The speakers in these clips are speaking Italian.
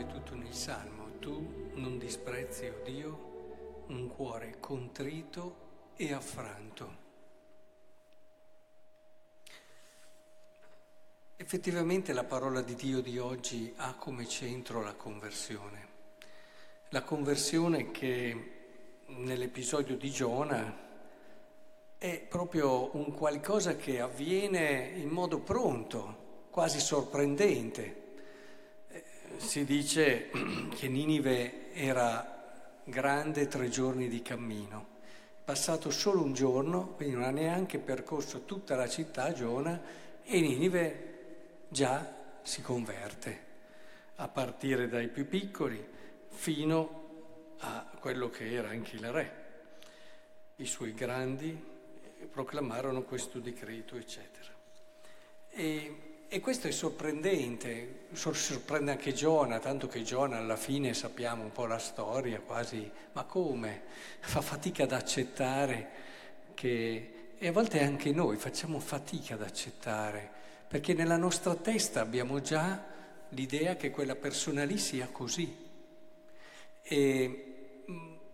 ripetuto nel Salmo, tu non disprezzi, o oh Dio, un cuore contrito e affranto. Effettivamente la parola di Dio di oggi ha come centro la conversione. La conversione che nell'episodio di Giona è proprio un qualcosa che avviene in modo pronto, quasi sorprendente. Si dice che Ninive era grande tre giorni di cammino, passato solo un giorno, quindi non ha neanche percorso tutta la città, Giona, e Ninive già si converte, a partire dai più piccoli fino a quello che era anche il re, i suoi grandi proclamarono questo decreto, eccetera. E, e questo è sorprendente, sorprende anche Giona, tanto che Giona alla fine sappiamo un po' la storia, quasi, ma come? Fa fatica ad accettare che... E a volte anche noi facciamo fatica ad accettare, perché nella nostra testa abbiamo già l'idea che quella persona lì sia così. E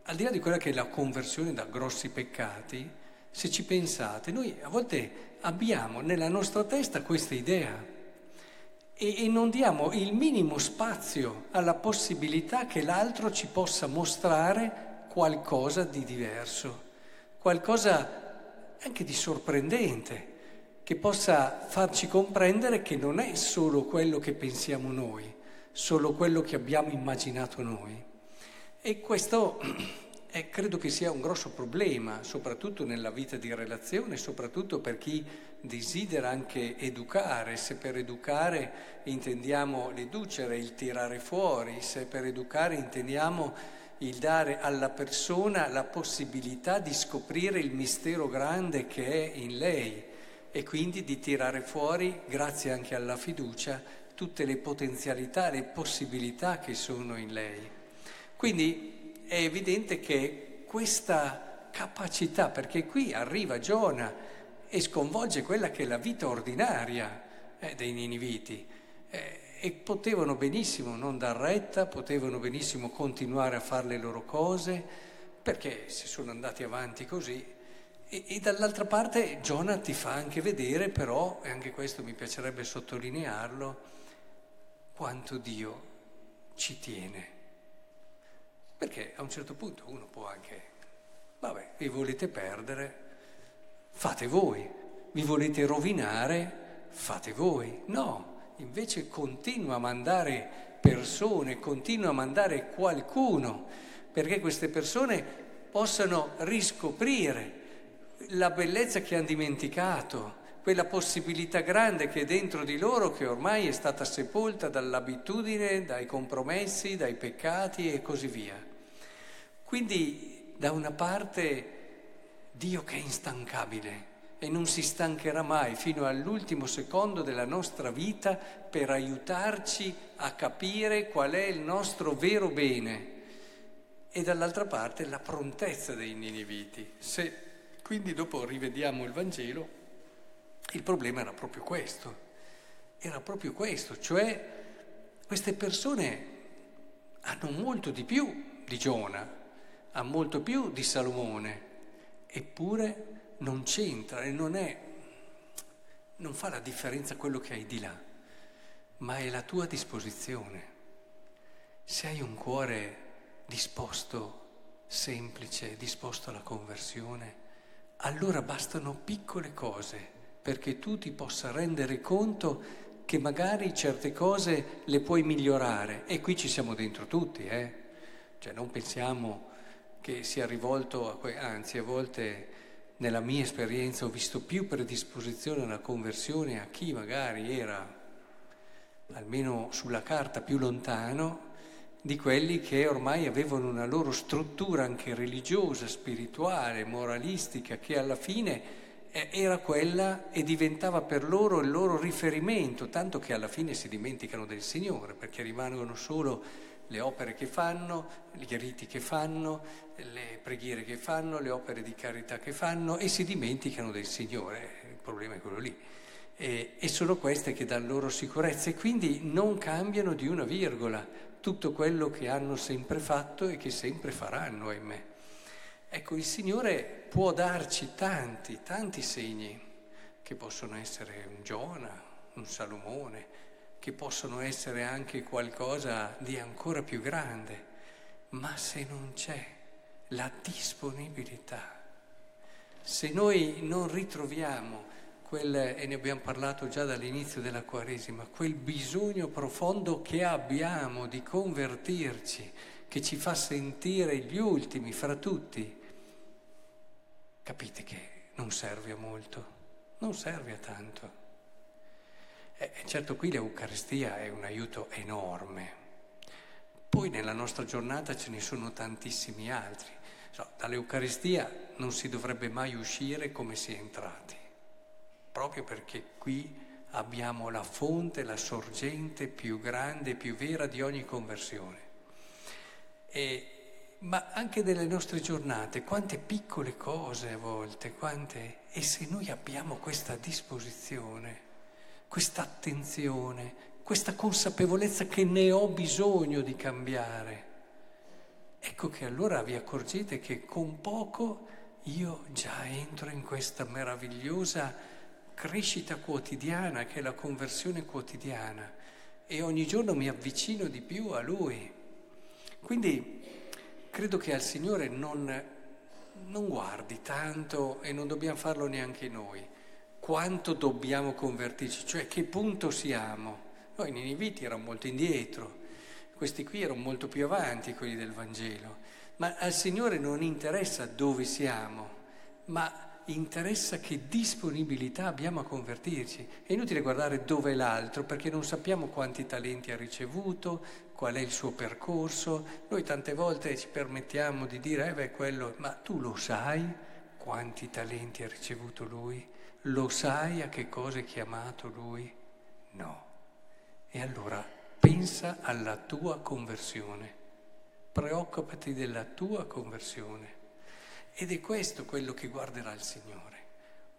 al di là di quella che è la conversione da grossi peccati, se ci pensate, noi a volte abbiamo nella nostra testa questa idea e, e non diamo il minimo spazio alla possibilità che l'altro ci possa mostrare qualcosa di diverso, qualcosa anche di sorprendente, che possa farci comprendere che non è solo quello che pensiamo noi, solo quello che abbiamo immaginato noi. E questo eh, credo che sia un grosso problema, soprattutto nella vita di relazione, soprattutto per chi desidera anche educare, se per educare intendiamo l'educere, il tirare fuori, se per educare intendiamo il dare alla persona la possibilità di scoprire il mistero grande che è in lei e quindi di tirare fuori, grazie anche alla fiducia, tutte le potenzialità, le possibilità che sono in lei. Quindi è evidente che questa capacità, perché qui arriva Giona e sconvolge quella che è la vita ordinaria eh, dei niniviti, eh, e potevano benissimo non dar retta, potevano benissimo continuare a fare le loro cose, perché si sono andati avanti così. E, e dall'altra parte Giona ti fa anche vedere, però, e anche questo mi piacerebbe sottolinearlo, quanto Dio ci tiene. Perché a un certo punto uno può anche, vabbè, vi volete perdere, fate voi, vi volete rovinare, fate voi. No, invece continua a mandare persone, continua a mandare qualcuno, perché queste persone possano riscoprire la bellezza che hanno dimenticato, quella possibilità grande che è dentro di loro, che ormai è stata sepolta dall'abitudine, dai compromessi, dai peccati e così via. Quindi da una parte Dio che è instancabile e non si stancherà mai fino all'ultimo secondo della nostra vita per aiutarci a capire qual è il nostro vero bene e dall'altra parte la prontezza dei niniviti. Se quindi dopo rivediamo il Vangelo, il problema era proprio questo, era proprio questo, cioè queste persone hanno molto di più di Giona, ha molto più di Salomone, eppure non c'entra e non è, non fa la differenza quello che hai di là, ma è la tua disposizione. Se hai un cuore disposto, semplice, disposto alla conversione, allora bastano piccole cose perché tu ti possa rendere conto che magari certe cose le puoi migliorare. E qui ci siamo dentro tutti, eh? Cioè non pensiamo che sia rivolto a que- anzi a volte nella mia esperienza ho visto più predisposizione alla conversione a chi magari era almeno sulla carta più lontano di quelli che ormai avevano una loro struttura anche religiosa, spirituale, moralistica, che alla fine era quella e diventava per loro il loro riferimento, tanto che alla fine si dimenticano del Signore, perché rimangono solo le opere che fanno, i riti che fanno, le preghiere che fanno, le opere di carità che fanno e si dimenticano del Signore. Il problema è quello lì. E, e sono queste che danno loro sicurezza e quindi non cambiano di una virgola tutto quello che hanno sempre fatto e che sempre faranno, ahimè. Ecco, il Signore può darci tanti, tanti segni, che possono essere un Giona, un Salomone, che possono essere anche qualcosa di ancora più grande, ma se non c'è la disponibilità, se noi non ritroviamo quel, e ne abbiamo parlato già dall'inizio della Quaresima, quel bisogno profondo che abbiamo di convertirci, che ci fa sentire gli ultimi fra tutti, capite che non serve a molto, non serve a tanto. E certo qui l'Eucaristia è un aiuto enorme. Poi nella nostra giornata ce ne sono tantissimi altri. Dall'Eucaristia non si dovrebbe mai uscire come si è entrati proprio perché qui abbiamo la fonte, la sorgente più grande, più vera di ogni conversione. E, ma anche delle nostre giornate, quante piccole cose a volte, quante... E se noi abbiamo questa disposizione, questa attenzione, questa consapevolezza che ne ho bisogno di cambiare, ecco che allora vi accorgete che con poco io già entro in questa meravigliosa crescita quotidiana, che è la conversione quotidiana e ogni giorno mi avvicino di più a Lui. Quindi credo che al Signore non, non guardi tanto e non dobbiamo farlo neanche noi, quanto dobbiamo convertirci, cioè che punto siamo. Noi nei Niniviti erano molto indietro, questi qui erano molto più avanti, quelli del Vangelo, ma al Signore non interessa dove siamo, ma interessa che disponibilità abbiamo a convertirci. È inutile guardare dove è l'altro perché non sappiamo quanti talenti ha ricevuto, qual è il suo percorso. Noi tante volte ci permettiamo di dire, eh beh, quello, ma tu lo sai quanti talenti ha ricevuto lui? Lo sai a che cosa è chiamato lui? No. E allora pensa alla tua conversione, preoccupati della tua conversione. Ed è questo quello che guarderà il Signore.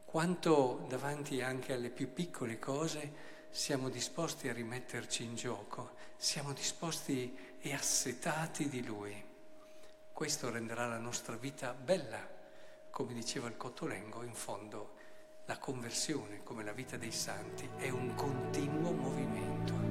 Quanto davanti anche alle più piccole cose siamo disposti a rimetterci in gioco, siamo disposti e assetati di Lui. Questo renderà la nostra vita bella. Come diceva il Cottolengo, in fondo la conversione, come la vita dei santi, è un continuo movimento.